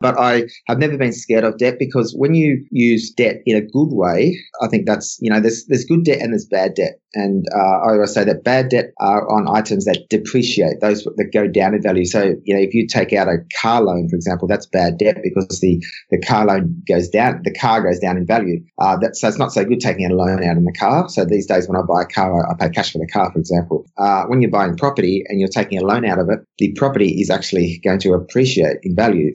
But I have never been scared of debt because when you use debt in a good way, I think that's, you know, there's, there's good debt and there's bad debt. And uh, I always say that bad debt are on items that depreciate, those that go down in value. So, you know, if you take out a car loan, for example, that's bad debt because the, the car loan goes down, the car goes down in value. Uh, that, so it's not so good taking a loan out in the car. So these days when I buy a car, I, I pay cash for the car, for example. Uh, when you're buying property and you're taking a loan out of it, the property is actually going to appreciate in value.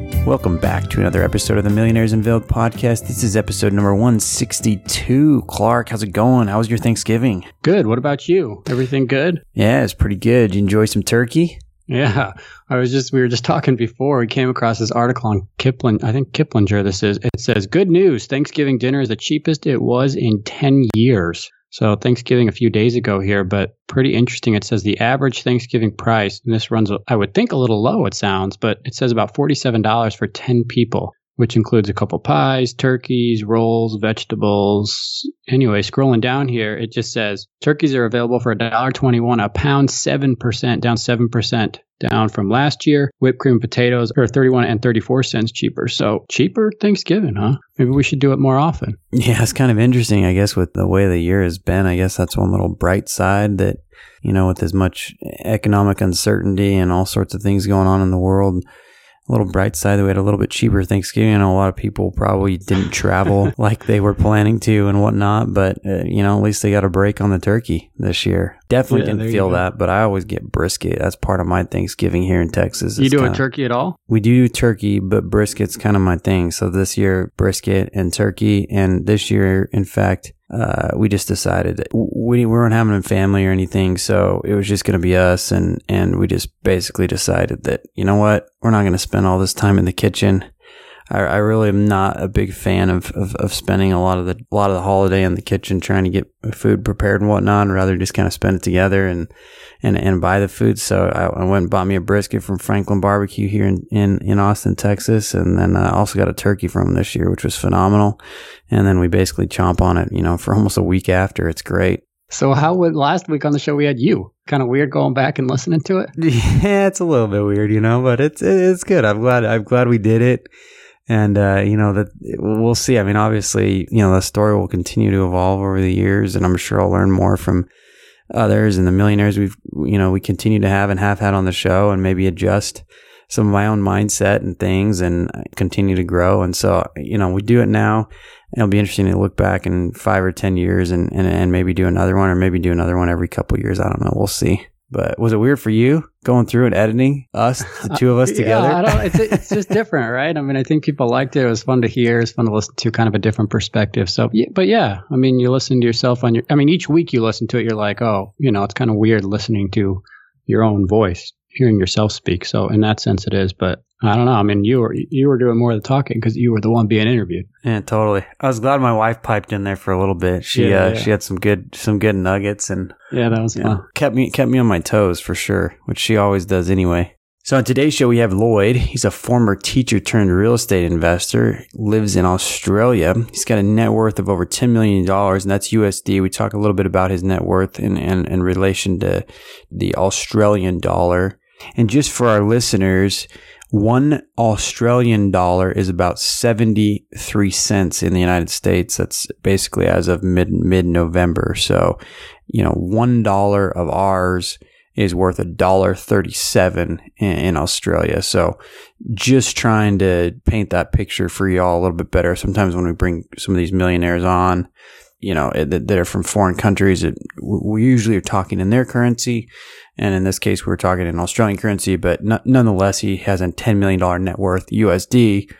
Welcome back to another episode of the Millionaires Unveiled podcast. This is episode number 162. Clark, how's it going? How was your Thanksgiving? Good. What about you? Everything good? Yeah, it's pretty good. You enjoy some turkey? Yeah. I was just, we were just talking before. We came across this article on Kipling, I think Kiplinger, this is. It says, Good news. Thanksgiving dinner is the cheapest it was in 10 years. So Thanksgiving a few days ago here, but pretty interesting. It says the average Thanksgiving price, and this runs, I would think a little low, it sounds, but it says about $47 for 10 people, which includes a couple pies, turkeys, rolls, vegetables. Anyway, scrolling down here, it just says turkeys are available for $1.21, a pound 7%, down 7% down from last year. Whipped cream potatoes are 31 and 34 cents cheaper. So cheaper Thanksgiving, huh? Maybe we should do it more often. Yeah, it's kind of interesting, I guess, with the way the year has been. I guess that's one little bright side that, you know, with as much economic uncertainty and all sorts of things going on in the world, a little bright side that we had a little bit cheaper Thanksgiving. I know a lot of people probably didn't travel like they were planning to and whatnot, but uh, you know, at least they got a break on the turkey this year. Definitely Yeah, didn't feel that, but I always get brisket. That's part of my Thanksgiving here in Texas. You do kinda- turkey at all? we do turkey, but brisket's kind of my thing. So this year, brisket and turkey. And this year, in fact, uh, we just decided that we, we weren't having a family or anything. So it was just going to be us. And, and we just basically decided that, you know what? We're not going to spend all this time in the kitchen. I, I really am not a big fan of, of, of spending a lot of the a lot of the holiday in the kitchen trying to get food prepared and whatnot. I'd rather just kind of spend it together and and, and buy the food. So I, I went and bought me a brisket from Franklin Barbecue here in, in, in Austin, Texas. And then I also got a turkey from them this year, which was phenomenal. And then we basically chomp on it, you know, for almost a week after. It's great. So how would last week on the show we had you? Kind of weird going back and listening to it. Yeah, it's a little bit weird, you know, but it's it's good. I'm glad I'm glad we did it, and uh, you know that we'll see. I mean, obviously, you know, the story will continue to evolve over the years, and I'm sure I'll learn more from others and the millionaires we've you know we continue to have and have had on the show, and maybe adjust some of my own mindset and things, and continue to grow. And so, you know, we do it now. It'll be interesting to look back in five or ten years, and and, and maybe do another one, or maybe do another one every couple years. I don't know. We'll see. But was it weird for you going through and editing us, the two of us together? Yeah, I don't, it's, it's just different, right? I mean, I think people liked it. It was fun to hear. It's fun to listen to kind of a different perspective. So, but yeah, I mean, you listen to yourself on your, I mean, each week you listen to it, you're like, oh, you know, it's kind of weird listening to your own voice, hearing yourself speak. So in that sense it is, but I don't know. I mean, you were, you were doing more of the talking because you were the one being interviewed. yeah, totally. I was glad my wife piped in there for a little bit. She Yeah, uh, yeah. she had some good some good nuggets and Yeah, that was yeah, fun. kept me kept me on my toes for sure, which she always does anyway. So on today's show we have Lloyd. He's a former teacher turned real estate investor. Lives in Australia. He's got a net worth of over ten million dollars, and that's USD. We talk a little bit about his net worth in, in, in relation to the Australian dollar. And just for our listeners, one Australian dollar is about 73 cents in the United States. That's basically as of mid mid November. So, you know, one dollar of ours is worth a dollar 37 in, in Australia. So just trying to paint that picture for y'all a little bit better. Sometimes when we bring some of these millionaires on, you know, eh, that, that are from foreign countries, it, we usually are talking in their currency. And in this case, we're talking in Australian currency, but no- nonetheless, he has a $10 million net worth USD,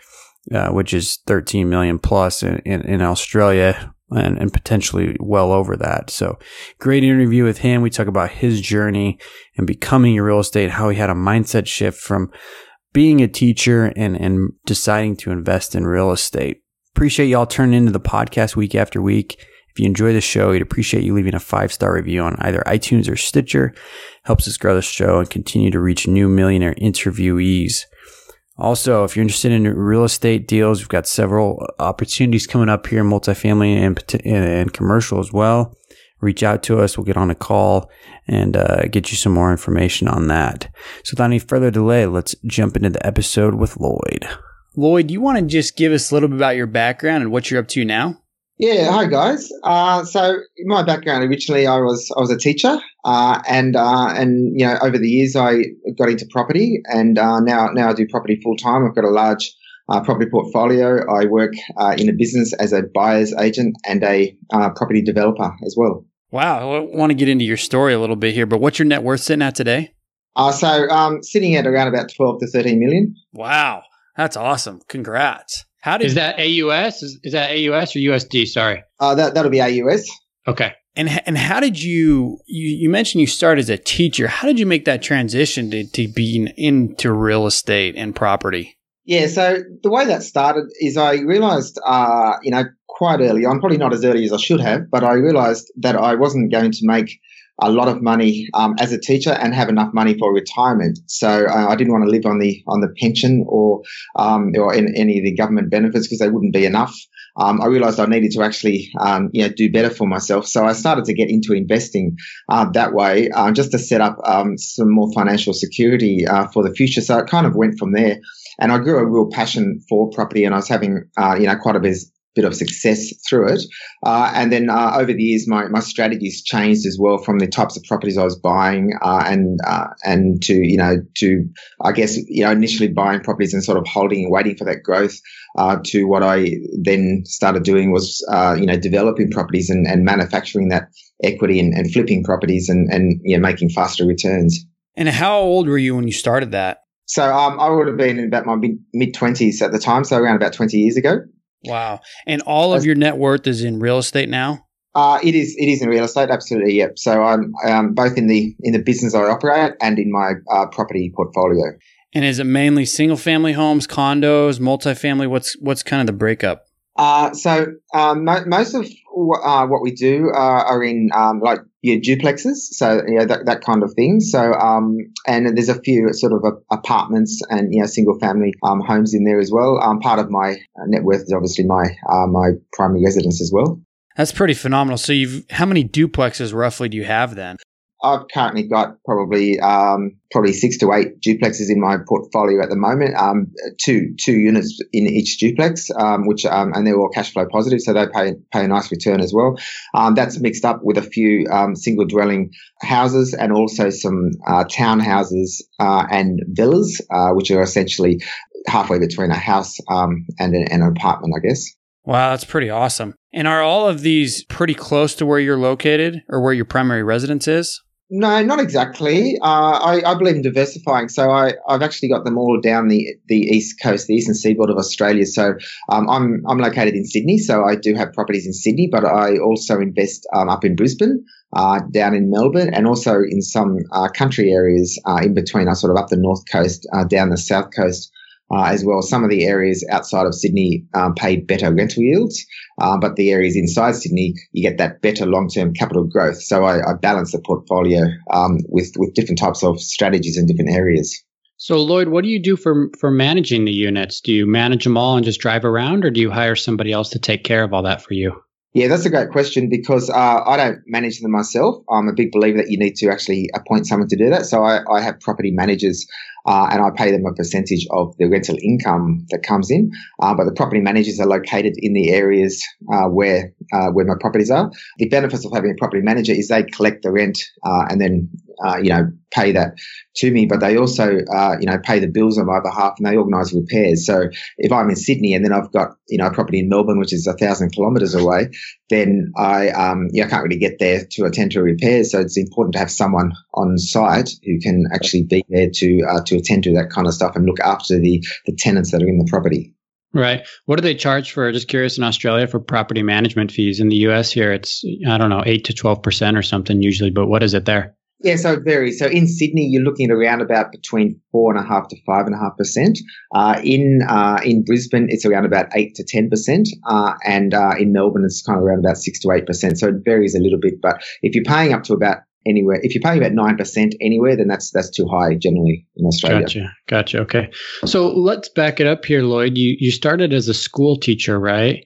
uh, which is 13 million plus in, in, in Australia and, and potentially well over that. So great interview with him. We talk about his journey and becoming a real estate, how he had a mindset shift from being a teacher and, and deciding to invest in real estate. Appreciate y'all turning into the podcast week after week If you enjoy the show, we'd appreciate you leaving a five star review on either iTunes or Stitcher. Helps us grow the show and continue to reach new millionaire interviewees. Also, if you're interested in real estate deals, we've got several opportunities coming up here multifamily and, and commercial as well. Reach out to us. We'll get on a call and uh, get you some more information on that. So, without any further delay, let's jump into the episode with Lloyd. Lloyd, you want to just give us a little bit about your background and what you're up to now? Yeah, hi guys. Uh, so my background originally, I was I was a teacher, uh, and uh, and you know over the years I got into property, and uh, now now I do property full time. I've got a large uh, property portfolio. I work uh, in a business as a buyer's agent and a property developer as well. Wow, I want to get into your story a little bit here, but what's your net worth sitting at today? so um, sitting at around about twelve to thirteen million. Wow, that's awesome! Congrats. How did, is that AUS? Is, is that AUS or USD? Sorry. Uh, that that'll be AUS. Okay. And and how did you you you mentioned you started as a teacher? How did you make that transition to, to being into real estate and property? Yeah, so the way that started is I realized, uh, you know, quite early on, probably not as early as I should have, but I realized that I wasn't going to make a lot of money um, as a teacher and have enough money for retirement. So uh, I didn't want to live on the on the pension or um, or in, any of the government benefits because they wouldn't be enough. Um, I realized I needed to actually um, you know do better for myself. So I started to get into investing uh, that way uh, just to set up um, some more financial security uh, for the future. So it kind of went from there. And I grew a real passion for property, and I was having, uh, you know, quite a bit, bit of success through it. Uh, and then uh, over the years, my, my strategies changed as well from the types of properties I was buying uh, and uh, and to you know to I guess you know initially buying properties and sort of holding and waiting for that growth. Uh, to what I then started doing was uh, you know developing properties and, and manufacturing that equity and, and flipping properties and and you know, making faster returns. And how old were you when you started that? So um, I would have been in about my mid twenties at the time, so around about twenty years ago. Wow. And all of your net worth is in real estate now? Uh, it is. It is in real estate, absolutely. Yep. So I'm um, both in the in the business I operate and in my uh, property portfolio. And is it mainly single family homes, condos, multifamily? What's what's kind of the breakup? Uh, so um, mo- most of w- uh, what we do uh, are in um, like yeah, duplexes, so you know, that, that kind of thing. So um, and there's a few sort of apartments and you know single family um, homes in there as well. Um, part of my net worth is obviously my uh, my primary residence as well. That's pretty phenomenal. So you've how many duplexes roughly do you have then? I've currently got probably um, probably six to eight duplexes in my portfolio at the moment. Um, two two units in each duplex, um, which um, and they're all cash flow positive, so they pay pay a nice return as well. Um, that's mixed up with a few um, single dwelling houses and also some uh, townhouses uh, and villas, uh, which are essentially halfway between a house and an, and an apartment, I guess. Wow, that's pretty awesome. And are all of these pretty close to where you're located or where your primary residence is? No, not exactly. Uh, I, I, believe in diversifying. So I, have actually got them all down the, the east coast, the eastern seaboard of Australia. So um, I'm I'm located in Sydney, so I do have properties in Sydney, but I also invest um, up in Brisbane, uh, down in Melbourne, and also in some uh, country areas uh, in between. I sort of up the north coast, uh, down the south coast uh, as well. Some of the areas outside of Sydney um, pay better rental yields, uh, but the areas inside Sydney, you get that better long-term capital growth. So I, I balance the portfolio um, with with different types of strategies in different areas. So Lloyd, what do you do for for managing the units? Do you manage them all and just drive around, or do you hire somebody else to take care of all that for you? Yeah, that's a great question because uh, I don't manage them myself. I'm a big believer that you need to actually appoint someone to do that. So I, I have property managers uh, and I pay them a percentage of the rental income that comes in. Uh, but the property managers are located in the areas uh, where uh, where my properties are. The benefits of having a property manager is they collect the rent uh, and then uh, you know pay that to me, but they also you know pay the bills on my behalf and they organise repairs. So if I'm in Sydney and then I've got you know a property in Melbourne which is a thousand kilometres away, then I um, yeah I can't really get there to attend to repairs. So it's important to have someone on site who can actually be there to to to attend to that kind of stuff and look after the, the tenants that are in the property. Right. What do they charge for? Just curious in Australia for property management fees. In the US here, it's, I don't know, 8 to 12% or something usually, but what is it there? Yeah, so it varies. So in Sydney, you're looking at around about between four and a half to five and a half percent. Uh, in uh, in Brisbane, it's around about eight to ten percent, uh, and uh, in Melbourne, it's kind of around about six to eight percent. So it varies a little bit. But if you're paying up to about anywhere, if you're paying about nine percent anywhere, then that's that's too high generally in Australia. Gotcha, gotcha. Okay, so let's back it up here, Lloyd. You you started as a school teacher, right?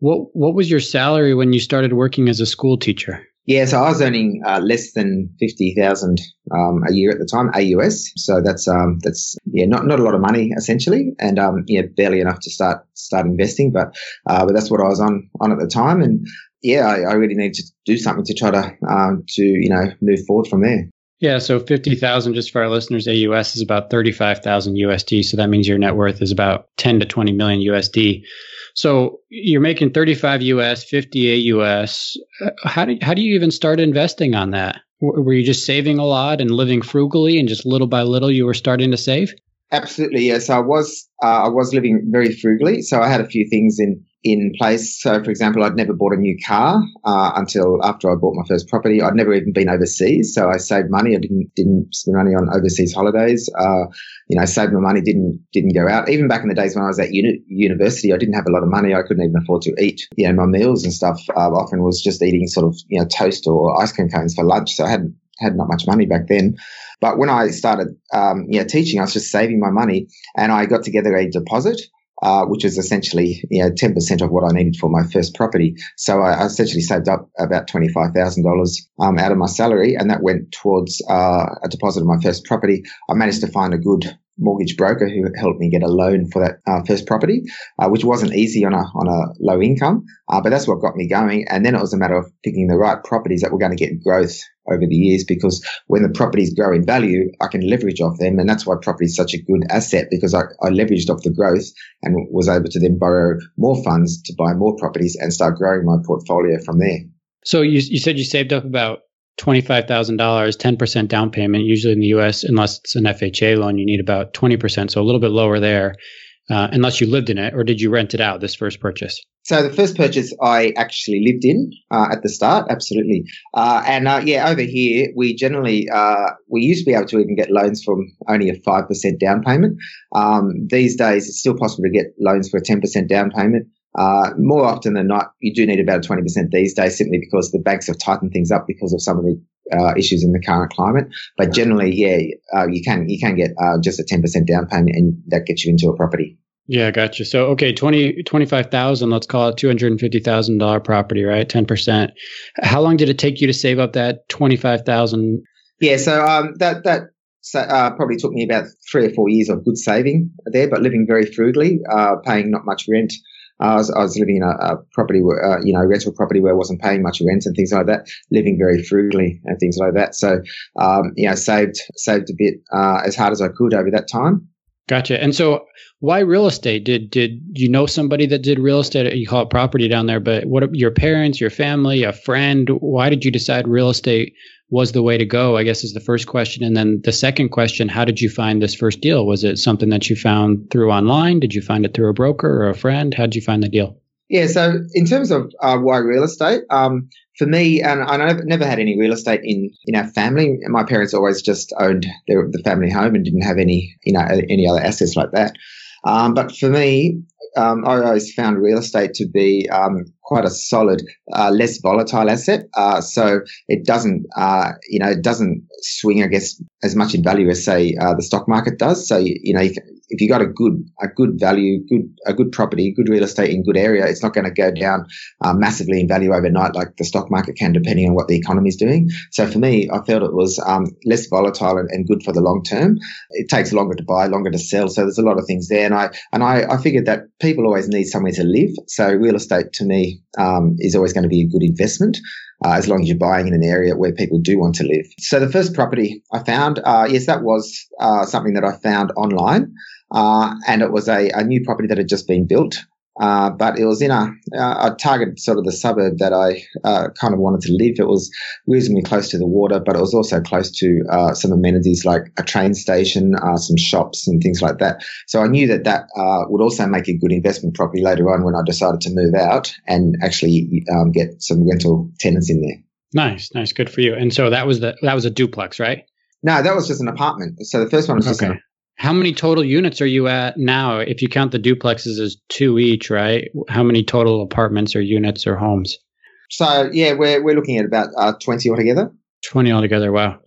What what was your salary when you started working as a school teacher? Yeah, so I was earning uh, less than fifty thousand um, a year at the time, AUS. So that's um, that's yeah, not not a lot of money essentially, and um, yeah, barely enough to start start investing. But uh, but that's what I was on on at the time, and yeah, I, I really need to do something to try to um, to you know move forward from there. Yeah, so fifty thousand just for our listeners, AUS is about thirty five thousand USD. So that means your net worth is about ten to twenty million USD. So you're making 35 US, 50 AUS. Uh, how do how do you even start investing on that? Were you just saving a lot and living frugally, and just little by little you were starting to save? Absolutely, yes. I was uh, I was living very frugally, so I had a few things in in place. So, for example, I'd never bought a new car uh, until after I bought my first property. I'd never even been overseas, so I saved money. I didn't didn't spend money on overseas holidays. Uh, you know, saved my money. Didn't didn't go out. Even back in the days when I was at uni- university, I didn't have a lot of money. I couldn't even afford to eat. You know, my meals and stuff. Uh, often was just eating sort of you know toast or ice cream cones for lunch. So I hadn't had not much money back then. But when I started, um, yeah, teaching, I was just saving my money, and I got together a deposit uh, which is essentially you know 10% of what I needed for my first property. So I, essentially saved up about $25,000 um, out of my salary, and that went towards uh, a deposit of my first property. I managed to find a good mortgage broker who helped me get a loan for that uh, first property, uh, which wasn't easy on a on a low income, uh, but that's what got me going. And then it was a matter of picking the right properties that were going to get growth over the years. Because when the properties grow in value, I can leverage off them, and that's why property is such a good asset because I, I leveraged off the growth and was able to then borrow more funds to buy more properties and start growing my portfolio from there. So you you said you saved up about $25,000, 10% down payment. Usually in the US, unless it's an FHA loan, you need about 20%. So a little bit lower there, uh, unless you lived in it, or did you rent it out this first purchase? So the first purchase I actually lived in uh, at the start, absolutely. Uh, and uh, yeah, over here we generally uh, we used to be able to even get loans from only a five percent down payment. Um, these days, it's still possible to get loans for a ten percent down payment. Uh, more often than not, you do need about 20% these days simply because the banks have tightened things up because of some of the uh, issues in the current climate. But generally, yeah, uh, you can you can get uh, just a 10% down payment and that gets you into a property. Yeah, gotcha. So, okay, 20, 25,000, let's call it $250,000 property, right? 10%. How long did it take you to save up that 25,000? Yeah, so um, that, that uh, probably took me about three or four years of good saving there, but living very frugally, uh, paying not much rent, I was, I was living in a, a property, where, uh, you know, rental property where I wasn't paying much rent and things like that, living very frugally and things like that. So, um, you know, saved, saved a bit, uh, as hard as I could over that time. Gotcha. And so why real estate? Did, did you know somebody that did real estate? You call it property down there, but what, your parents, your family, a friend, why did you decide real estate was the way to go? I guess is the first question. And then the second question, how did you find this first deal? Was it something that you found through online? Did you find it through a broker or a friend? How did you find the deal? Yeah, so in terms of uh, why real estate, um, for me, and I never had any real estate in in our family. My parents always just owned their, the family home and didn't have any you know any other assets like that. Um, but for me, um, I always found real estate to be um, quite a solid, uh, less volatile asset. Uh, so it doesn't, uh, you know, it doesn't swing, I guess, as much in value as say uh, the stock market does. So you, know, you can, if you got a good a good value, good a good property, good real estate in good area, it's not going to go down uh, massively in value overnight like the stock market can, depending on what the economy is doing. So for me, I felt it was um, less volatile and, and, good for the long term. It takes longer to buy, longer to sell, so there's a lot of things there. And I and I, I figured that people always need somewhere to live. So real estate to me um, is always going to be a good investment. Uh, as long as you're buying in an area where people do want to live. So the first property I found, uh, yes, that was uh, something that I found online. Uh, and it was a, a, new property that had just been built. Uh, but it was in a, a target sort of the suburb that I uh, kind of wanted to live. It was reasonably close to the water, but it was also close to uh, some amenities like a train station, uh, some shops, and things like that. So I knew that that uh, would also make a good investment property later on when I decided to move out and actually um, get some rental tenants in there. Nice, nice, good for you. And so that was the that was a duplex, right? No, that was just an apartment. So the first one was just okay. an, How many total units are you at now? If you count the duplexes as two each, right? How many total apartments or units or homes? so yeah, we're we're looking at about uh, twenty altogether. 20 altogether. Wow.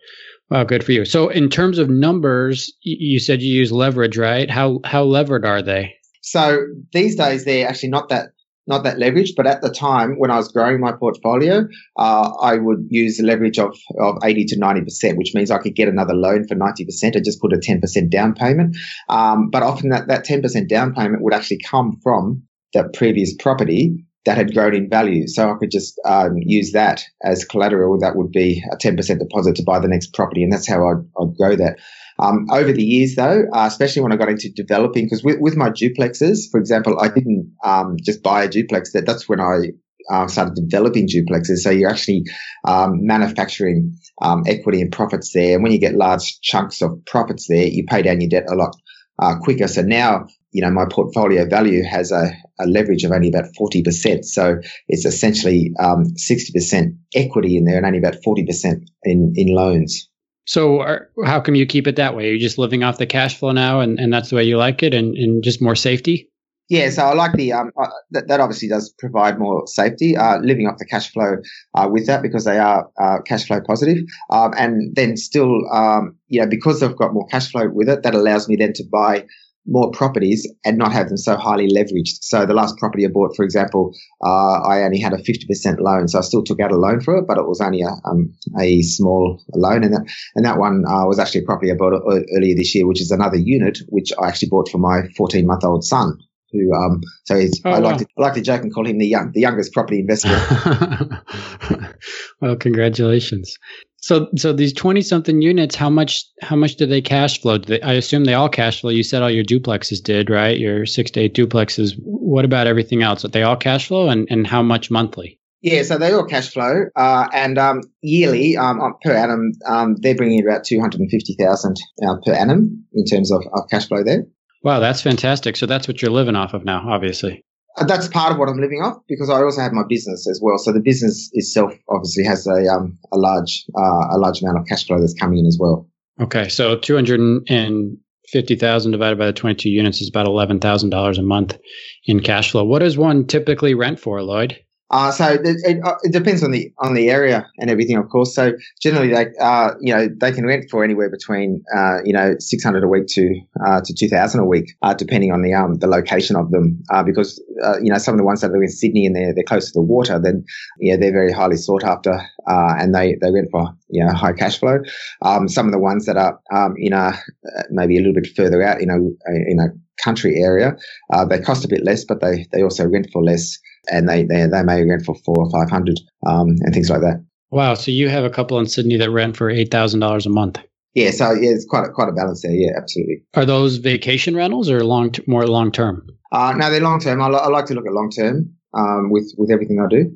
Wow, good for you. So in terms of numbers, you said you use leverage, right? How how levered are they? So these days they're actually not that not that leveraged, but at the time when I was growing my portfolio, uh, I would use a leverage of, of 80 to 90%, which means I could get another loan for 90% and just put a 10% down payment. Um, but often that, that 10% down payment would actually come from the previous property that had grown in value. So I could just um, use that as collateral. That would be a 10% deposit to buy the next property. And that's how I'd, I'd grow that. Um, over the years, though, uh, especially when I got into developing, because with, with my duplexes, for example, I didn't um, just buy a duplex. That that's when I uh, started developing duplexes. So you're actually um, manufacturing um, equity and profits there. And when you get large chunks of profits there, you pay down your debt a lot uh, quicker. So now, you know, my portfolio value has a, a leverage of only about 40%. So it's essentially um, 60% equity in there and only about 40% in, in loans. So are, how come you keep it that way? You're you just living off the cash flow now and, and that's the way you like it and, and just more safety? Yeah, so I like the um uh, that, that obviously does provide more safety. Uh, living off the cash flow uh, with that because they are uh, cash flow positive, um, and then still um you know because they've got more cash flow with it, that allows me then to buy more properties and not have them so highly leveraged. So the last property I bought, for example, uh, I only had a 50% loan. So I still took out a loan for it, but it was only a, um, a small loan. And that, and that one uh, was actually a property I bought earlier this year, which is another unit, which I actually bought for my 14 month old son. Who, um, so he's, Oh, I like wow. to, I like to joke and call him the young, the youngest property investor. well, congratulations. So, so these twenty something units, how much, how much do they cash flow? Do they, I assume they all cash flow. You said all your duplexes did, right? Your six to eight duplexes. What about everything else? Are they all cash flow, and and how much monthly? Yeah, so they all cash flow, uh, and um, yearly um, uh, per annum, um, they're bringing in about two hundred and fifty thousand uh, per annum in terms of, of cash flow there. Wow, that's fantastic. So that's what you're living off of now, obviously. Uh, That's part of what I'm living off because I also have my business as well. So the business itself obviously has a um, a large uh, a large amount of cash flow that's coming in as well. Okay, so two hundred and fifty thousand divided by the twenty-two units is about eleven thousand dollars a month in cash flow. What does one typically rent for, Lloyd? Uh, so it, it, uh, it depends on the on the area and everything, of course. So generally, they uh, you know they can rent for anywhere between uh, you know six hundred a week to uh, to two thousand a week, uh, depending on the um the location of them. Because you know some of the ones that are in Sydney and they're they're close to the water, then yeah they're very highly sought after, and they they rent for you know high cash flow. Um, some of the ones that are um uh, maybe a little bit further out, you know in a country area, they cost a bit less, but they they also rent for less and they, they, they may rent for four or five hundred um, and things like that. Wow, so you have a couple in Sydney that rent for eight thousand dollars a month. Yeah, so yeah, it's quite a, quite a balance there. Yeah, absolutely. Are those vacation rentals or long t- more long term? Uh, no, they're long term. I, li- I like to look at long term um, with with everything I do.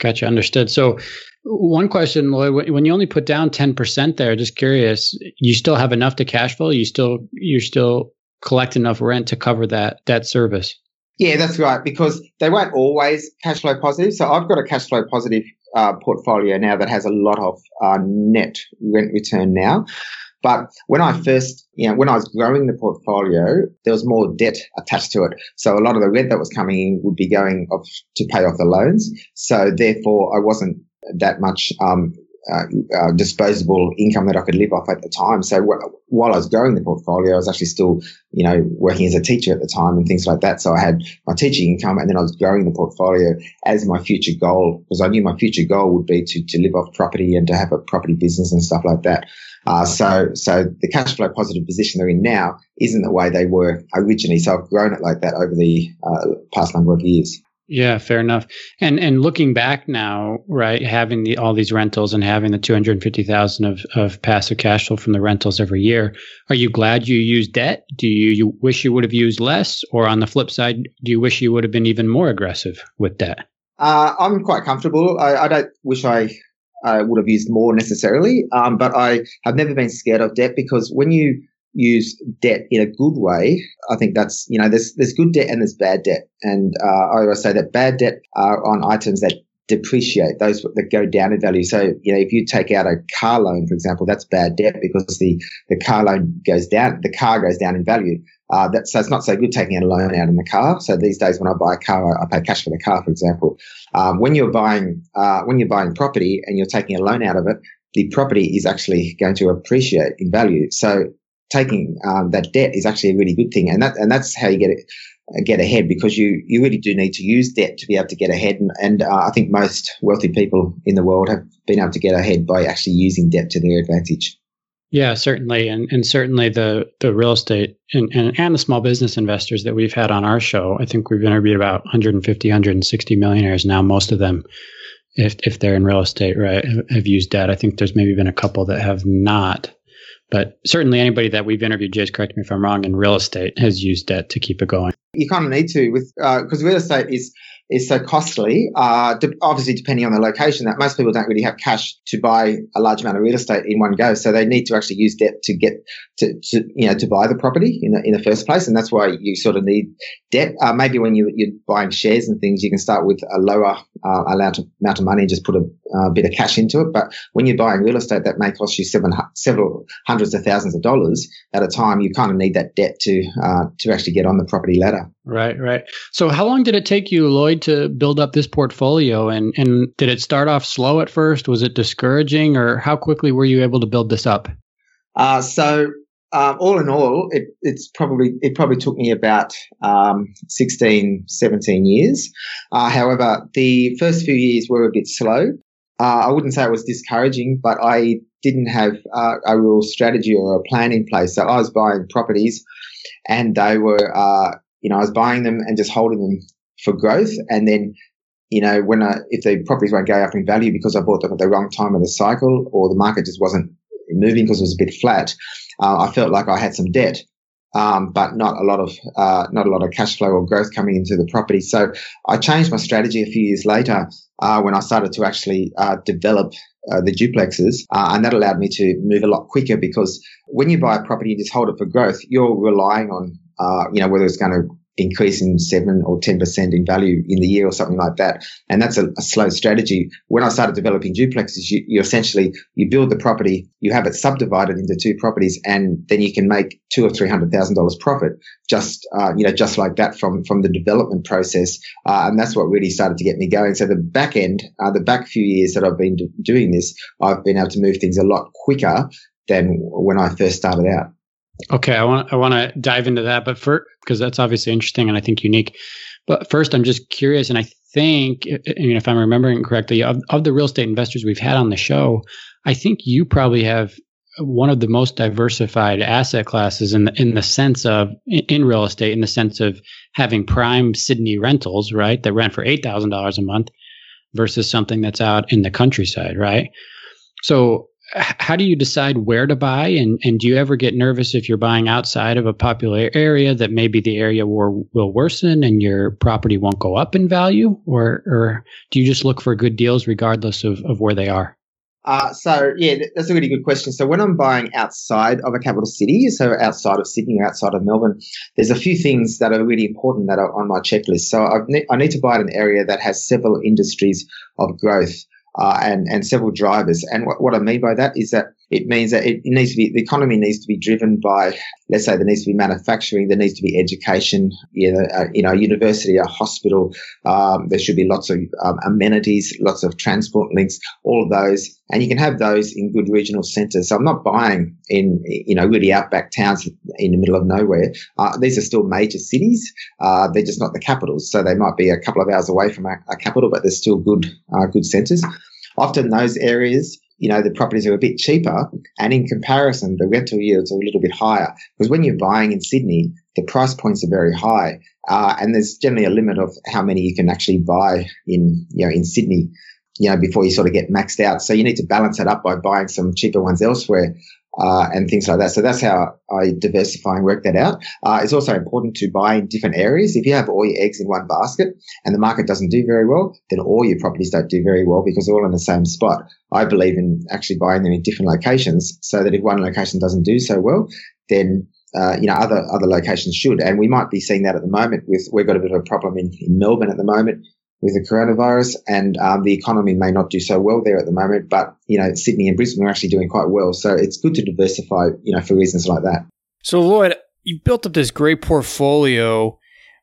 Gotcha, understood. So, one question, Lloyd, when- when you only put down ten percent there, just curious, you still have enough to cash flow? You still you still collect enough rent to cover that that service? Yeah, that's right. Because they weren't always cash flow positive. So I've got a cash flow positive uh, portfolio now that has a lot of uh, net rent return now. But when I first, you know, when I was growing the portfolio, there was more debt attached to it. So a lot of the rent that was coming in would be going off to pay off the loans. So therefore, I wasn't that much um, uh, uh, disposable income that I could live off at the time. So wh- while I was growing the portfolio, I was actually still, you know, working as a teacher at the time and things like that. So I had my teaching income and then I was growing the portfolio as my future goal because I knew my future goal would be to, to live off property and to have a property business and stuff like that. Uh, so, so the cash flow positive position they're in now isn't the way they were originally. So I've grown it like that over the uh, past number of years. Yeah, fair enough. And and looking back now, right, having the all these rentals and having the two hundred fifty thousand of of passive cash flow from the rentals every year, are you glad you used debt? Do you, you wish you would have used less, or on the flip side, do you wish you would have been even more aggressive with debt? Uh, I'm quite comfortable. I, I don't wish I uh, would have used more necessarily, um, but I have never been scared of debt because when you use debt in a good way, I think that's you know there's there's good debt and there's bad debt, and uh, I always say that bad debt are on items that depreciate, those that go down in value. So, you know, if you take out a car loan, for example, that's bad debt because the, the car loan goes down, the car goes down in value. Uh, that, so it's not so good taking a loan out in the car. So these days when I buy a car, I, pay cash for the car, for example. Um, when you're buying, uh, when you're buying property and you're taking a loan out of it, the property is actually going to appreciate in value. So taking um, that debt is actually a really good thing, and that and that's how you get it get ahead because you you really do need to use debt to be able to get ahead and, and uh, I think most wealthy people in the world have been able to get ahead by actually using debt to their advantage. Yeah, certainly, and and certainly the the real estate and, and and the small business investors that we've had on our show. I think we've interviewed about 150, 160 millionaires now. Most of them, if if they're in real estate, right, have used debt. I think there's maybe been a couple that have not. But certainly anybody that we've interviewed, Jace, correct me if I'm wrong, in real estate has used debt to keep it going. You kind of need to with because uh, real estate is is so costly, uh, de- obviously depending on the location, that most people don't really have cash to buy a large amount of real estate in one go. So they need to actually use debt to get to, to you know, to buy the property in the, in the first place. And that's why you sort of need debt. Uh, maybe when you, you're buying shares and things, you can start with a lower uh, amount, of, amount of money and just put a bit of cash into it. But when you're buying real estate, that may cost you seven, several hundreds of thousands of dollars at a time. You kind of need that debt to, uh, to actually get on the property ladder. Right, right. So how long did it take you, Lloyd, to build up this portfolio? And, and did it start off slow at first? Was it discouraging or how quickly were you able to build this up? Uh, so um, all in all, it, it's probably it probably took me about um, 16, 17 years. Uh, however, the first few years were a bit slow. Uh, I wouldn't say it was discouraging, but I didn't have uh, a real strategy or a plan in place. So I was buying properties, and they were uh, you know, I was buying them and just holding them for growth. And then, you know, when I, if the properties won't go up in value because I bought them at the wrong time of the cycle or the market just wasn't moving because it was a bit flat, uh, I felt like I had some debt. Um, but not a lot of uh, not a lot of cash flow or growth coming into the property. So I changed my strategy a few years later uh, when I started to actually uh, develop uh, the duplexes, uh, and that allowed me to move a lot quicker because when you buy a property and just hold it for growth, you're relying on uh, you know, whether it's going to increase in seven or 10% in value in the year or something like that. And that's a, a slow strategy. When I started developing duplexes, you, you, essentially, you build the property, you have it subdivided into two properties and then you can make two or $300,000 profit just, uh, you know, just like that from, from the development process. Uh, and that's what really started to get me going. So the back end, uh, the back few years that I've been do- doing this, I've been able to move things a lot quicker than when I first started out. Okay, I want I want to dive into that, but for because that's obviously interesting and I think unique. But first, I'm just curious, and I think, I mean, if I'm remembering correctly, of, of the real estate investors we've had on the show, I think you probably have one of the most diversified asset classes in the in the sense of in real estate, in the sense of having prime Sydney rentals, right, that rent for eight thousand dollars a month, versus something that's out in the countryside, right? So how do you decide where to buy and, and do you ever get nervous if you're buying outside of a popular area that maybe the area will, will worsen and your property won't go up in value or, or do you just look for good deals regardless of, of where they are uh, so yeah, that's a really good question. So when I'm buying outside of a capital city, so outside of Sydney or outside of Melbourne, there's a few things that are really important that are on my checklist. So ne- I need to buy an area that has several industries of growth uh, and and several drivers. And what, what I mean by that is that it means that it needs to be the economy needs to be driven by, let's say, there needs to be manufacturing, there needs to be education, you know, uh, you know, a university, a hospital. Um, there should be lots of um, amenities, lots of transport links, all of those, and you can have those in good regional centres. So I'm not buying in, you know, really outback towns in the middle of nowhere. Uh, these are still major cities. Uh, they're just not the capitals, so they might be a couple of hours away from a, a capital, but they're still good, uh, good centres. Often those areas you know, the properties are a bit cheaper. And in comparison, the rental yields are a little bit higher because when you're buying in Sydney, the price points are very high. Uh, and there's generally a limit of how many you can actually buy in, you know, in Sydney, you know, before you sort of get maxed out. So you need to balance that up by buying some cheaper ones elsewhere uh, and things like that. So that's how I diversify and work that out. Uh, it's also important to buy in different areas. If you have all your eggs in one basket and the market doesn't do very well, then all your properties don't do very well because they're all in the same spot. I believe in actually buying them in different locations so that if one location doesn't do so well, then uh, you know, other other locations should, and we might be seeing that at the moment. With we've got a bit of a problem in, in Melbourne at the moment with the coronavirus, and um, the economy may not do so well there at the moment. But you know, Sydney and Brisbane are actually doing quite well, so it's good to diversify. You know, for reasons like that. So Lloyd, you've built up this great portfolio.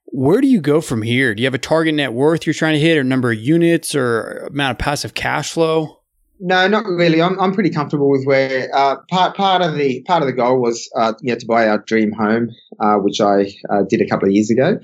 Where do you go from here? Do you have a target net worth you're trying to hit, or number of units, or amount of passive cash flow? No, not really. I'm I'm pretty comfortable with where uh, part part of the part of the goal was uh, you know, to buy our dream home, uh, which I uh, did a couple of years ago.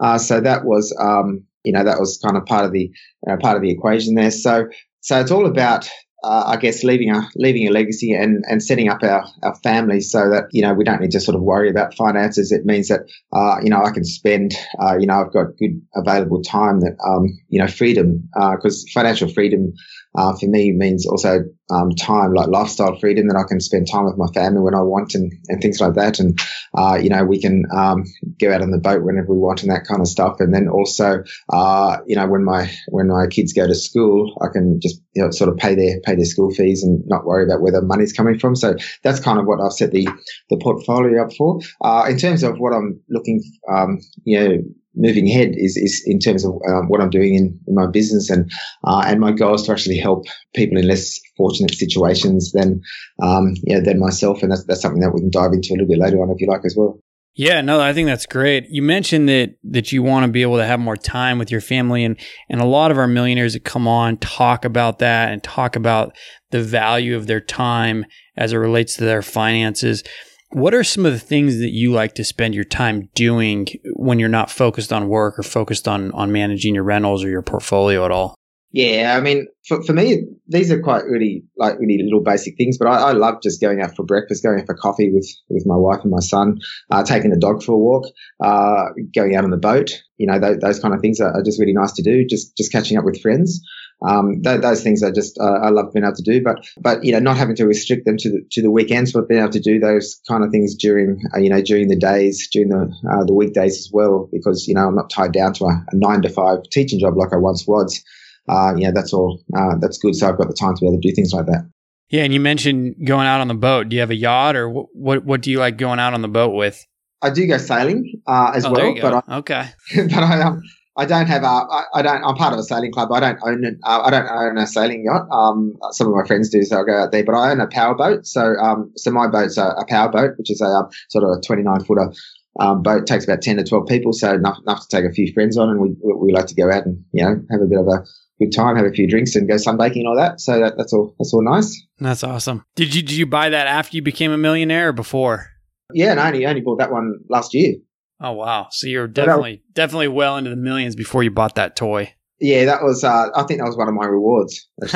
Uh, so that was um, you know that was kind of part of the uh, part of the equation there. So so it's all about uh, I guess leaving a leaving a legacy and, and setting up our, our family so that you know we don't need to sort of worry about finances. It means that uh, you know I can spend uh, you know I've got good available time that um, you know freedom because uh, financial freedom uh, for me means also um, time, like lifestyle freedom, that I can spend time with my family when I want and, and things like that. And, uh, you know, we can um, go out on the boat whenever we want and that kind of stuff. And then also, uh, you know, when my when my kids go to school, I can just you know sort of pay their pay their school fees and not worry about where the money's coming from. So that's kind of what I've set the the portfolio up for. Uh, in terms of what I'm looking, um, you know moving ahead is, is in terms of um, what I'm doing in, in my business and uh, and my goal is to actually help people in less fortunate situations than um, yeah than myself and that's that's something that we can dive into a little bit later on if you like as well. Yeah, no, I think that's great. You mentioned that that you want to be able to have more time with your family and and a lot of our millionaires that come on talk about that and talk about the value of their time as it relates to their finances. What are some of the things that you like to spend your time doing when you're not focused on work or focused on on managing your rentals or your portfolio at all? Yeah, I mean, for, for me, these are quite really like really little basic things, but I, I love just going out for breakfast, going out for coffee with, with my wife and my son, uh, taking the dog for a walk, uh, going out on the boat. You know, those, those kind of things are, are, just really nice to do. Just just catching up with friends. Um, th- those things I just uh, I love being able to do, but but you know not having to restrict them to the to the weekends, but being able to do those kind of things during uh, you know during the days, during the uh, the weekdays as well, because you know I'm not tied down to a, a nine to five teaching job like I once was. Uh, you know that's all uh, that's good. So I've got the time to be able to do things like that. Yeah, and you mentioned going out on the boat. Do you have a yacht, or what? What, what do you like going out on the boat with? I do go sailing uh, as oh, well, but I, okay, but I um, I don't have a, I, I don't, I'm part of a sailing club. I don't own it. Uh, I don't own a sailing yacht. Um, some of my friends do, so I go out there, but I own a power boat. So, um, so my boat's a, a power boat, which is a um, sort of a 29 footer, um, boat takes about 10 to 12 people. So enough, enough to take a few friends on. And we, we like to go out and, you know, have a bit of a, good time, have a few drinks, and go sunbaking and all that. So that, that's all. That's all nice. That's awesome. Did you did you buy that after you became a millionaire or before? Yeah, no, I only only bought that one last year. Oh wow! So you're definitely definitely well into the millions before you bought that toy. Yeah, that was. Uh, I think that was one of my rewards.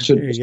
should we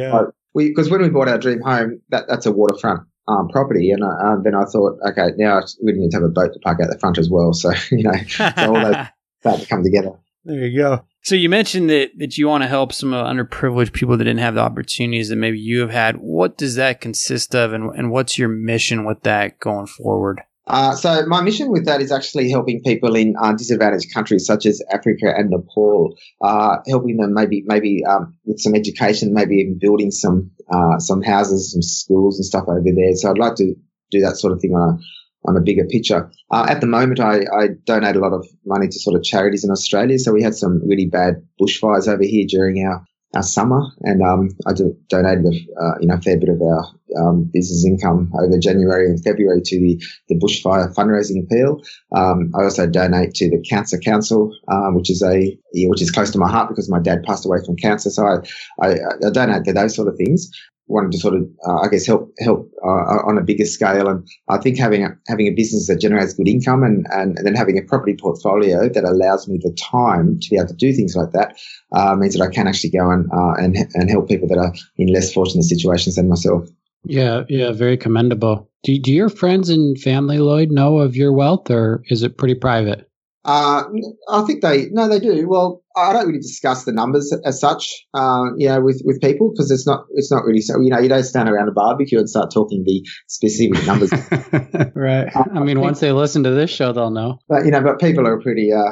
because when we bought our dream home, that that's a waterfront um, property, and uh, then I thought, okay, now we need to have a boat to park out the front as well. So you know, so all those start to come together. There you go. So you mentioned that that you want to help some uh, underprivileged people that didn't have the opportunities that maybe you have had. What does that consist of, and and what's your mission with that going forward? Uh, so my mission with that is actually helping people in uh, disadvantaged countries such as Africa and Nepal, uh, helping them maybe maybe um, with some education, maybe even building some uh, some houses, some schools and stuff over there. So I'd like to do that sort of thing on a on a bigger picture. Uh, at the moment, I, I, donate a lot of money to sort of charities in Australia. So we had some really bad bushfires over here during our our summer, and um, I donated a uh, you know fair bit of our um, business income over January and February to the the bushfire fundraising appeal. Um, I also donate to the Cancer Council, um, which is a which is close to my heart because my dad passed away from cancer. So I, I, I donate to those sort of things wanted to sort of, uh, I guess, help help uh, on a bigger scale. And I think having a, having a business that generates good income and, and, and, then having a property portfolio that allows me the time to be able to do things like that uh, means that I can actually go and, uh, and and help people that are in less fortunate situations than myself. Yeah, yeah, very commendable. Do, do your friends and family, Lloyd, know of your wealth, or is it pretty private? Uh, I think they no, they do. Well, I don't really discuss the numbers as such, uh, you know, with, with people because it's not it's not really so. You know, you don't stand around a barbecue and start talking the specific numbers. right. Uh, I mean, once they listen to this show, they'll know. But you know, but people are pretty, uh,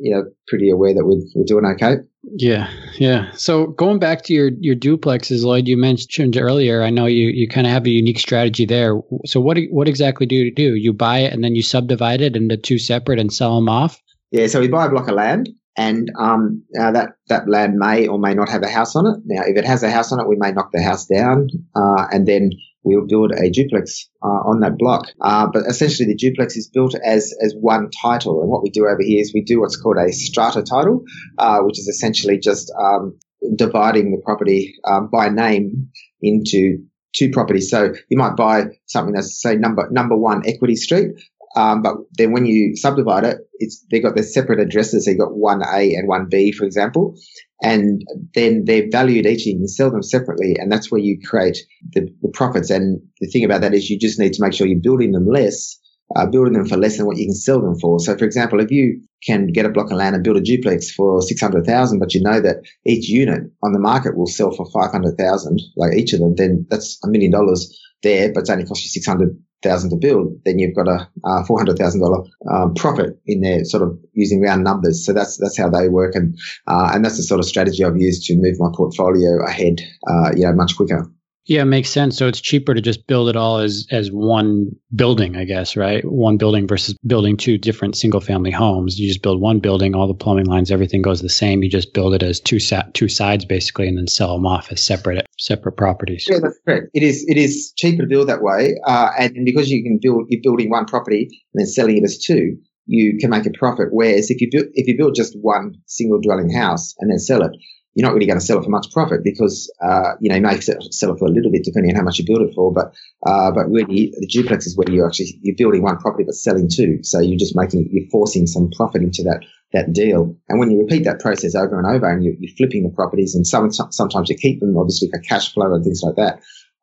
you know, pretty aware that we're, we're doing okay. Yeah, yeah. So going back to your your duplexes, Lloyd, you mentioned earlier. I know you you kind of have a unique strategy there. So what what exactly do you do? You buy it and then you subdivide it into two separate and sell them off. Yeah, so we buy a block of land and um, now that that land may or may not have a house on it. Now, if it has a house on it, we may knock the house down, uh, and then we'll build a duplex uh, on that block. Uh, but essentially, the duplex is built as as one title, and what we do over here is we do what's called a strata title, uh, which is essentially just um, dividing the property um, by name into two properties. So you might buy something that's say number number one Equity Street, um, but then when you subdivide it, it's they've got their separate addresses. So you've got one A and one B, for example, and then they're valued each. And you sell them separately, and that's where you create the, the profits. And the thing about that is, you just need to make sure you're building them less, uh, building them for less than what you can sell them for. So, for example, if you can get a block of land and build a duplex for six hundred thousand, but you know that each unit on the market will sell for five hundred thousand, like each of them, then that's a million dollars there, but it's only cost you six hundred thousand to build, then you've got a uh, four hundred thousand thousand dollar profit in there, sort of using round numbers. So that's that's how they work, and uh, and that's the sort of strategy I've used to move my portfolio ahead, uh, you know, much quicker. Yeah, it makes sense. So it's cheaper to just build it all as as one building, I guess, right? One building versus building two different single family homes. You just build one building, all the plumbing lines, everything goes the same. You just build it as two sa- two sides basically, and then sell them off as separate separate properties. Yeah, that's correct. It is it is cheaper to build that way, uh, and because you can build you're building one property and then selling it as two, you can make a profit. Whereas if you build if you build just one single dwelling house and then sell it, you're not really going to sell it for much profit because, uh, you know, you may sell it for a little bit depending on how much you build it for. But, uh, but really the duplex is where you actually, you're building one property but selling two. So you're just making, you're forcing some profit into that, that deal. And when you repeat that process over and over and you're, you're flipping the properties and some, sometimes you keep them obviously for cash flow and things like that,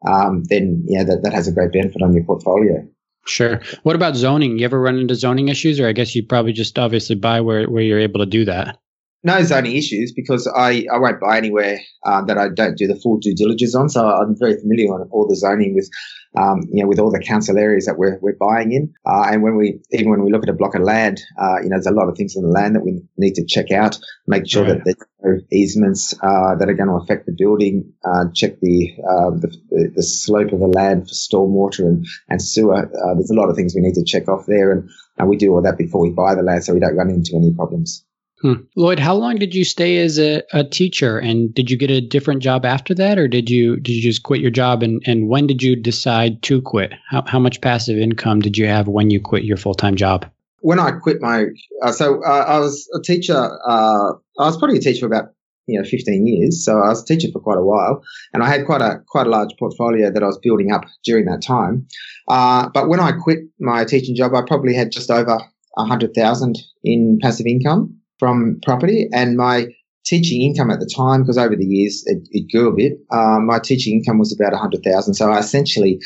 um, then, yeah, that, that has a great benefit on your portfolio. Sure. What about zoning? You ever run into zoning issues, or I guess you probably just obviously buy where, where you're able to do that? No zoning issues because I, I won't buy anywhere um, that I don't do the full due diligence on. So I'm very familiar on all the zoning with, um, you know, with all the council areas that we're, we're buying in. Uh, and when we, even when we look at a block of land, uh, you know, there's a lot of things on the land that we need to check out, make sure right. that there's no easements, uh, that are going to affect the building, uh, check the, um, the, the, slope of the land for stormwater and, and sewer. Uh, there's a lot of things we need to check off there. And, and we do all that before we buy the land so we don't run into any problems. Hmm. Lloyd, how long did you stay as a, a, teacher, and did you get a different job after that, or did you did you just quit your job? And, and when did you decide to quit? How how much passive income did you have when you quit your full time job? When I quit my, uh, so uh, I was a teacher. Uh, I was probably a teacher for about you know 15 years, so I was a teacher for quite a while, and I had quite a quite a large portfolio that I was building up during that time. Uh, but when I quit my teaching job, I probably had just over a hundred thousand in passive income from property and my teaching income at the time, because over the years it, it grew a bit, um, my teaching income was about 100,000. So I essentially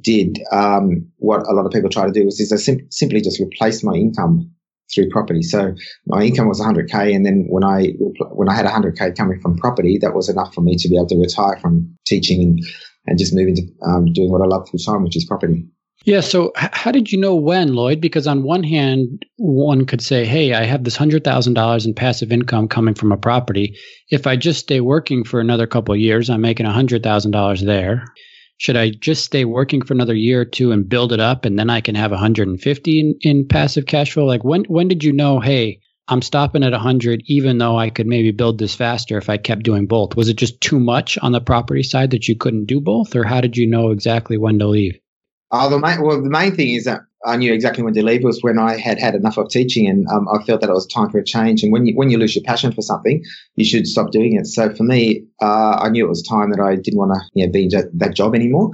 did um, what a lot of people try to do, which is I sim- simply just replace my income through property. So my income was 100k, and then when I when I had 100k coming from property, that was enough for me to be able to retire from teaching and, and just move into um, doing what I love full time, which is property. Yeah. So, h- how did you know when, Lloyd? Because on one hand, one could say, "Hey, I have this hundred thousand dollars in passive income coming from a property. If I just stay working for another couple of years, I'm making a hundred thousand dollars there. Should I just stay working for another year or two and build it up, and then I can have 150 in, in passive cash flow? Like when when did you know? Hey, I'm stopping at 100, even though I could maybe build this faster if I kept doing both. Was it just too much on the property side that you couldn't do both, or how did you know exactly when to leave? Uh, the main, well, the main thing is that I knew exactly when to leave. Was when I had had enough of teaching, and um, I felt that it was time for a change. And when you when you lose your passion for something, you should stop doing it. So for me, uh, I knew it was time that I didn't want to you know, be in that job anymore.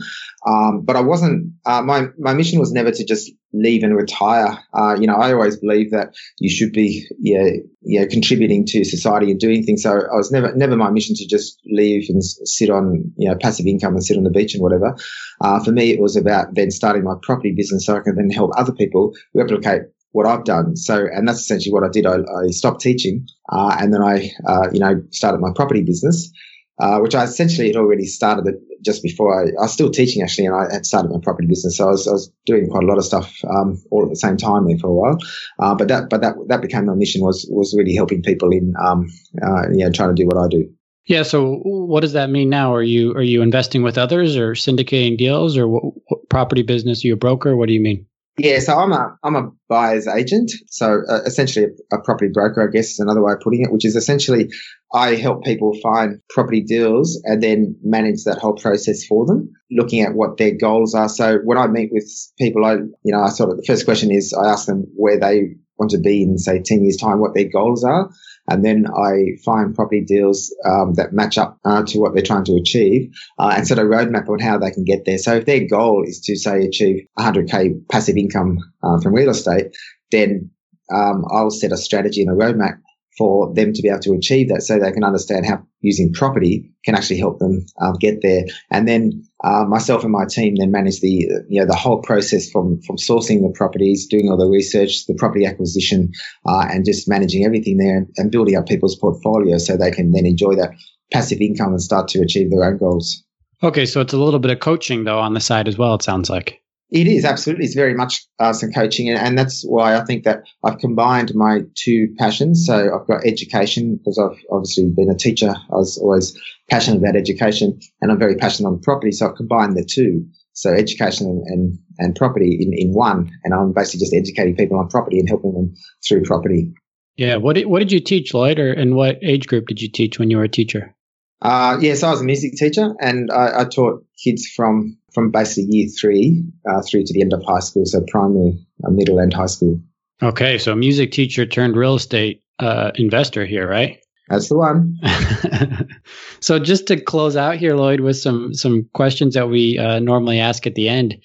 Um, but I wasn't. Uh, my my mission was never to just leave and retire. Uh, you know, I always believe that you should be, yeah, yeah, contributing to society and doing things. So I was never, never my mission to just leave and sit on, you know, passive income and sit on the beach and whatever. Uh, for me, it was about then starting my property business so I can then help other people replicate what I've done. So, and that's essentially what I did. I, I stopped teaching, uh, and then I, uh, you know, started my property business uh, which I essentially had already started just before I, I, was still teaching actually, and I had started my property business. So I was, I was doing quite a lot of stuff um, all at the same time there for a while. Uh, but that, but that, that became my mission was was really helping people in, um, uh, you know, trying to do what I do. Yeah. So what does that mean now? Are you are you investing with others or syndicating deals or what, what property business? Are you a broker? What do you mean? Yeah, so I'm a I'm a buyer's agent. So uh, essentially, a, a, property broker, I guess, is another way of putting it. Which is essentially, I help people find property deals and then manage that whole process for them, looking at what their goals are. So when I meet with people, I you know I sort of the first question is I ask them where they want to be in say ten years time, what their goals are, and then I find property deals um, that match up uh, to what they're trying to achieve uh, and set a roadmap on how they can get there. So if their goal is to say achieve 100k passive income uh, from real estate, then um, I'll set a strategy and a roadmap for them to be able to achieve that so they can understand how using property can actually help them um, get there. And then uh, myself and my team then manage the you know the whole process from from sourcing the properties, doing all the research, the property acquisition, uh, and just managing everything there and building up people's portfolio so they can then enjoy that passive income and start to achieve their own goals. Okay, so it's a little bit of coaching though on the side as well. It sounds like. It is absolutely. It's very much some coaching, and, and, that's why I think that I've combined my two passions. So I've got education because I've obviously been a teacher. I was always passionate about education, and I'm very passionate on property. So I've combined the two. So education and, and, and property in, in one, and I'm basically just educating people on property and helping them through property. Yeah. What did, what did you teach, or and what age group did you teach when you were a teacher? Uh, yes, I was a music teacher, and I, I taught kids from from basically year three uh, through to the end of high school, so primary, uh, middle, and high school. Okay, so music teacher turned real estate uh, investor here, right? That's the one. so, just to close out here, Lloyd, with some some questions that we uh, normally ask at the end.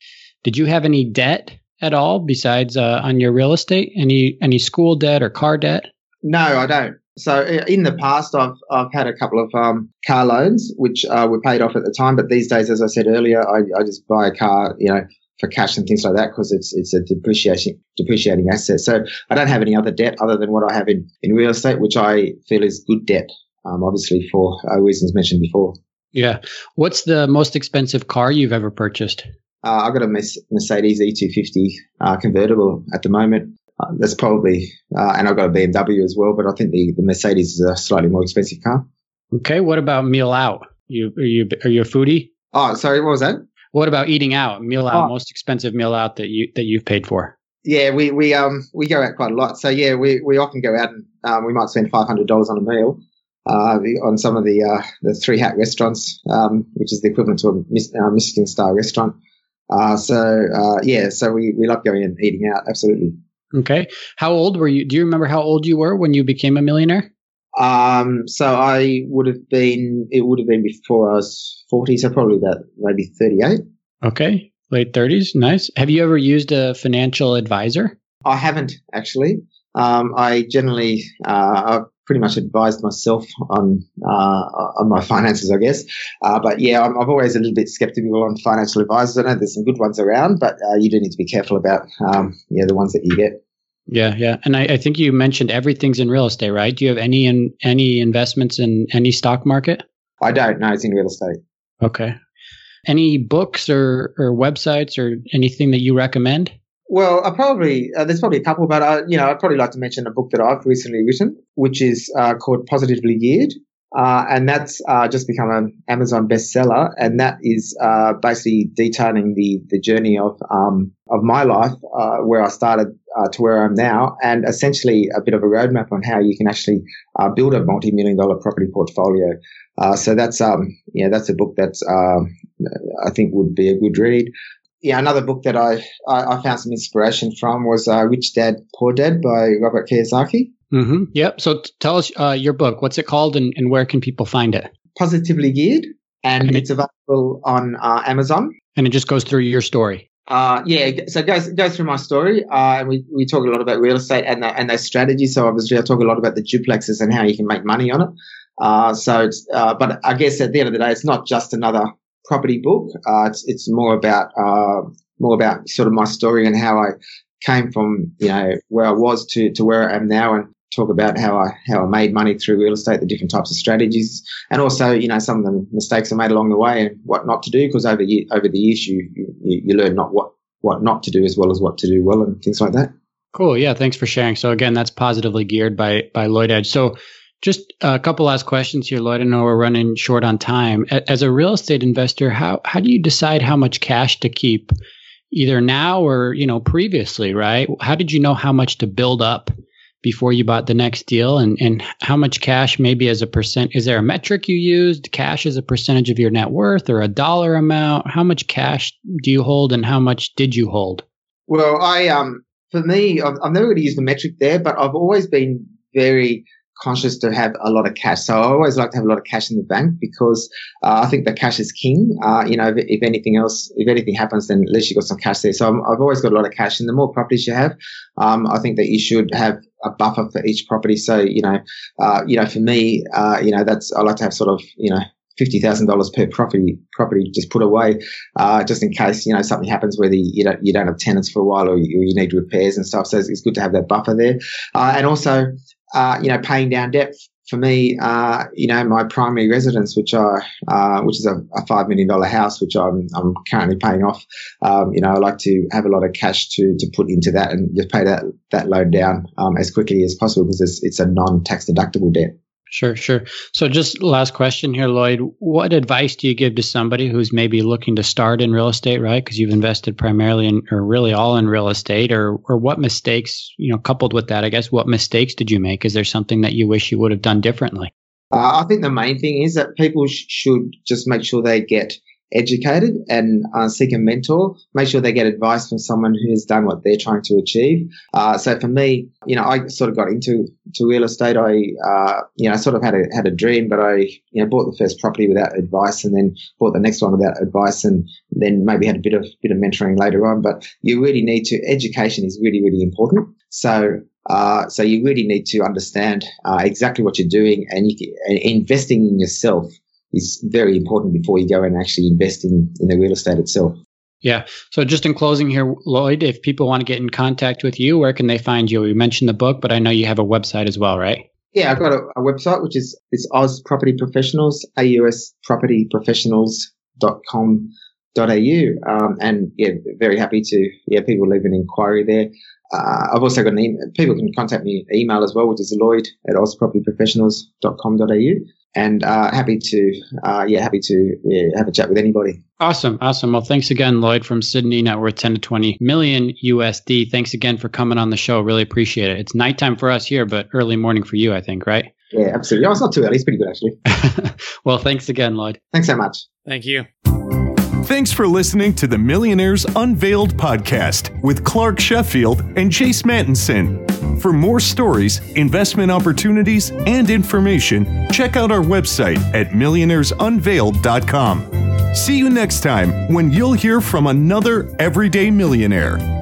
Did you have any debt at all besides uh, on your real estate? Any any school debt or car debt? No, I don't. So in the past, I've I've had a couple of um, car loans which uh, were paid off at the time, but these days, as I said earlier, I, I just buy a car, you know, for cash and things like that because it's it's a depreciating depreciating asset. So I don't have any other debt other than what I have in in real estate, which I feel is good debt. Um, obviously for uh, reasons mentioned before. Yeah. What's the most expensive car you've ever purchased? Uh, I've got a Mercedes E250 uh, convertible at the moment. Uh, that's probably, uh, and I've got a BMW as well, but I think the, the Mercedes is a slightly more expensive car. Okay. What about meal out? You are you are you a foodie? Oh, sorry. What was that? What about eating out? Meal out, oh. most expensive meal out that you that you've paid for? Yeah, we we um we go out quite a lot. So yeah, we we often go out and um, we might spend five hundred dollars on a meal. Uh, on some of the uh, the three hat restaurants, um, which is the equivalent to a uh, Michelin star restaurant. Uh, so uh, yeah, so we, we love going and eating out. Absolutely. Okay. How old were you? Do you remember how old you were when you became a millionaire? Um, so I would have been, it would have been before I was 40, so probably about maybe 38. Okay. Late 30s. Nice. Have you ever used a financial advisor? I haven't actually. Um, I generally, uh, pretty much advised myself on, uh, on my finances, I guess. Uh, but yeah, I'm, I'm, always a little bit skeptical on financial advisors. I know there's some good ones around, but uh, you do need to be careful about, um, yeah, the ones that you get. Yeah, yeah, and I, I, think you mentioned everything's in real estate, right? Do you have any in any investments in any stock market? I don't. No, it's in real estate. Okay. Any books or or websites or anything that you recommend? Well, I probably uh, there's probably a couple, but uh, you know, I'd probably like to mention a book that I've recently written, which is uh, called Positively Geared. Uh, and that's uh, just become an Amazon bestseller, and that is uh, basically detailing the the journey of um, of my life, uh, where I started to where I am now, and essentially a bit of a roadmap on how you can actually build a multi million dollar property portfolio. so that's um yeah that's a book that I think would be a good read. Yeah, another book that I I, I found some inspiration from was Rich Dad Poor Dad by Robert Kiyosaki. Mm-hmm. Yep. So t- tell us uh, your book. What's it called, and, and where can people find it? Positively Geared, and, and it's it, available on uh, Amazon. And it just goes through your story. Uh, yeah, so it goes, it goes through my story. Uh, we, we talk a lot about real estate and, the, and those strategies. So obviously I talk a lot about the duplexes and how you can make money on it. Uh, so it's, uh, but I guess at the end of the day, it's not just another property book. Uh, it's, it's more about, uh, more about sort of my story and how I came from, you know, where I was to, to where I am now and talk about how I how I made money through real estate, the different types of strategies, and also you know some of the mistakes I made along the way and what not to do because over over the years you, you you learn not what what not to do as well as what to do well and things like that. Cool. Yeah. Thanks for sharing. So again, that's positively geared by by Lloyd Edge. So just a couple last questions here, Lloyd. I know we're running short on time. As a real estate investor, how how do you decide how much cash to keep either now or, you know, previously, right? How did you know how much to build up before you bought the next deal and, and how much cash maybe as a percent is there a metric you used cash as a percentage of your net worth or a dollar amount how much cash do you hold and how much did you hold well i um for me i've, I've never really used a metric there but i've always been very conscious to have a lot of cash. So I always like to have a lot of cash in the bank because uh, I think the cash is king. Uh, you know, if, if, anything else, if anything happens, then at least you've got some cash there. So i have always got a lot of cash, and the more properties you have, um, I think that you should have a buffer for each property. So you know, uh, you know, for me, uh, you know, that's I like to have sort of you know fifty thousand dollars per property property just put away, uh, just in case you know something happens where the, you don't you don't have tenants for a while or you, you need repairs and stuff. So it's, it's, good to have that buffer there, uh, and also uh, you know, paying down debt for me, uh, you know, my primary residence, which I, uh, which is a, a, five million dollar house, which I'm, I'm currently paying off. Um, you know, I like to have a lot of cash to to put into that and just pay that that loan down um, as quickly as possible because it's, it's a non tax deductible debt. Sure, sure. So, just last question here, Lloyd. What advice do you give to somebody who's maybe looking to start in real estate, right? Because you've invested primarily in, or really all in real estate, or or what mistakes, you know, coupled with that, I guess, what mistakes did you make? Is there something that you wish you would have done differently? Uh, I think the main thing is that people sh- should just make sure they get educated and uh, seek a mentor. Make sure they get advice from someone who has done what they're trying to achieve. Uh, so for me, you know, I sort of got into to real estate. I, uh, you know, I sort of had a had a dream, but I, you know, bought the first property without advice, and then bought the next one without advice, and then maybe had a bit of bit of mentoring later on. But you really need to education is really really important. So uh, so you really need to understand uh, exactly what you're doing and, you, and investing in yourself is very important before you go and actually invest in, in the real estate itself. Yeah. So just in closing here, Lloyd, if people want to get in contact with you, where can they find you? You mentioned the book, but I know you have a website as well, right? Yeah, I've got a, a website which is is Oz Property Professionals, AUS Property Professionals.com.au. Um, and yeah, very happy to, yeah, people leave an inquiry there. Uh, I've also got an email. People can contact me email as well, which is lloyd at ozpropertyprofessionals.com.au and uh, happy to uh, yeah happy to yeah, have a chat with anybody. Awesome. Awesome. Well thanks again lloyd from sydney. Net worth 10 to 20 million usd thanks again for coming on the show. Really appreciate it. It's nighttime for us here but early morning for you i think right? Yeah absolutely. Oh, it's not too early. It's pretty good actually. Well thanks again lloyd. Thanks so much. Thank you. Thanks for listening to the Millionaires Unveiled podcast with Clark Sheffield and Jace Mantenson. For more stories, investment opportunities, and information, check out our website at millionairesunveiled.com. See you next time when you'll hear from another everyday millionaire.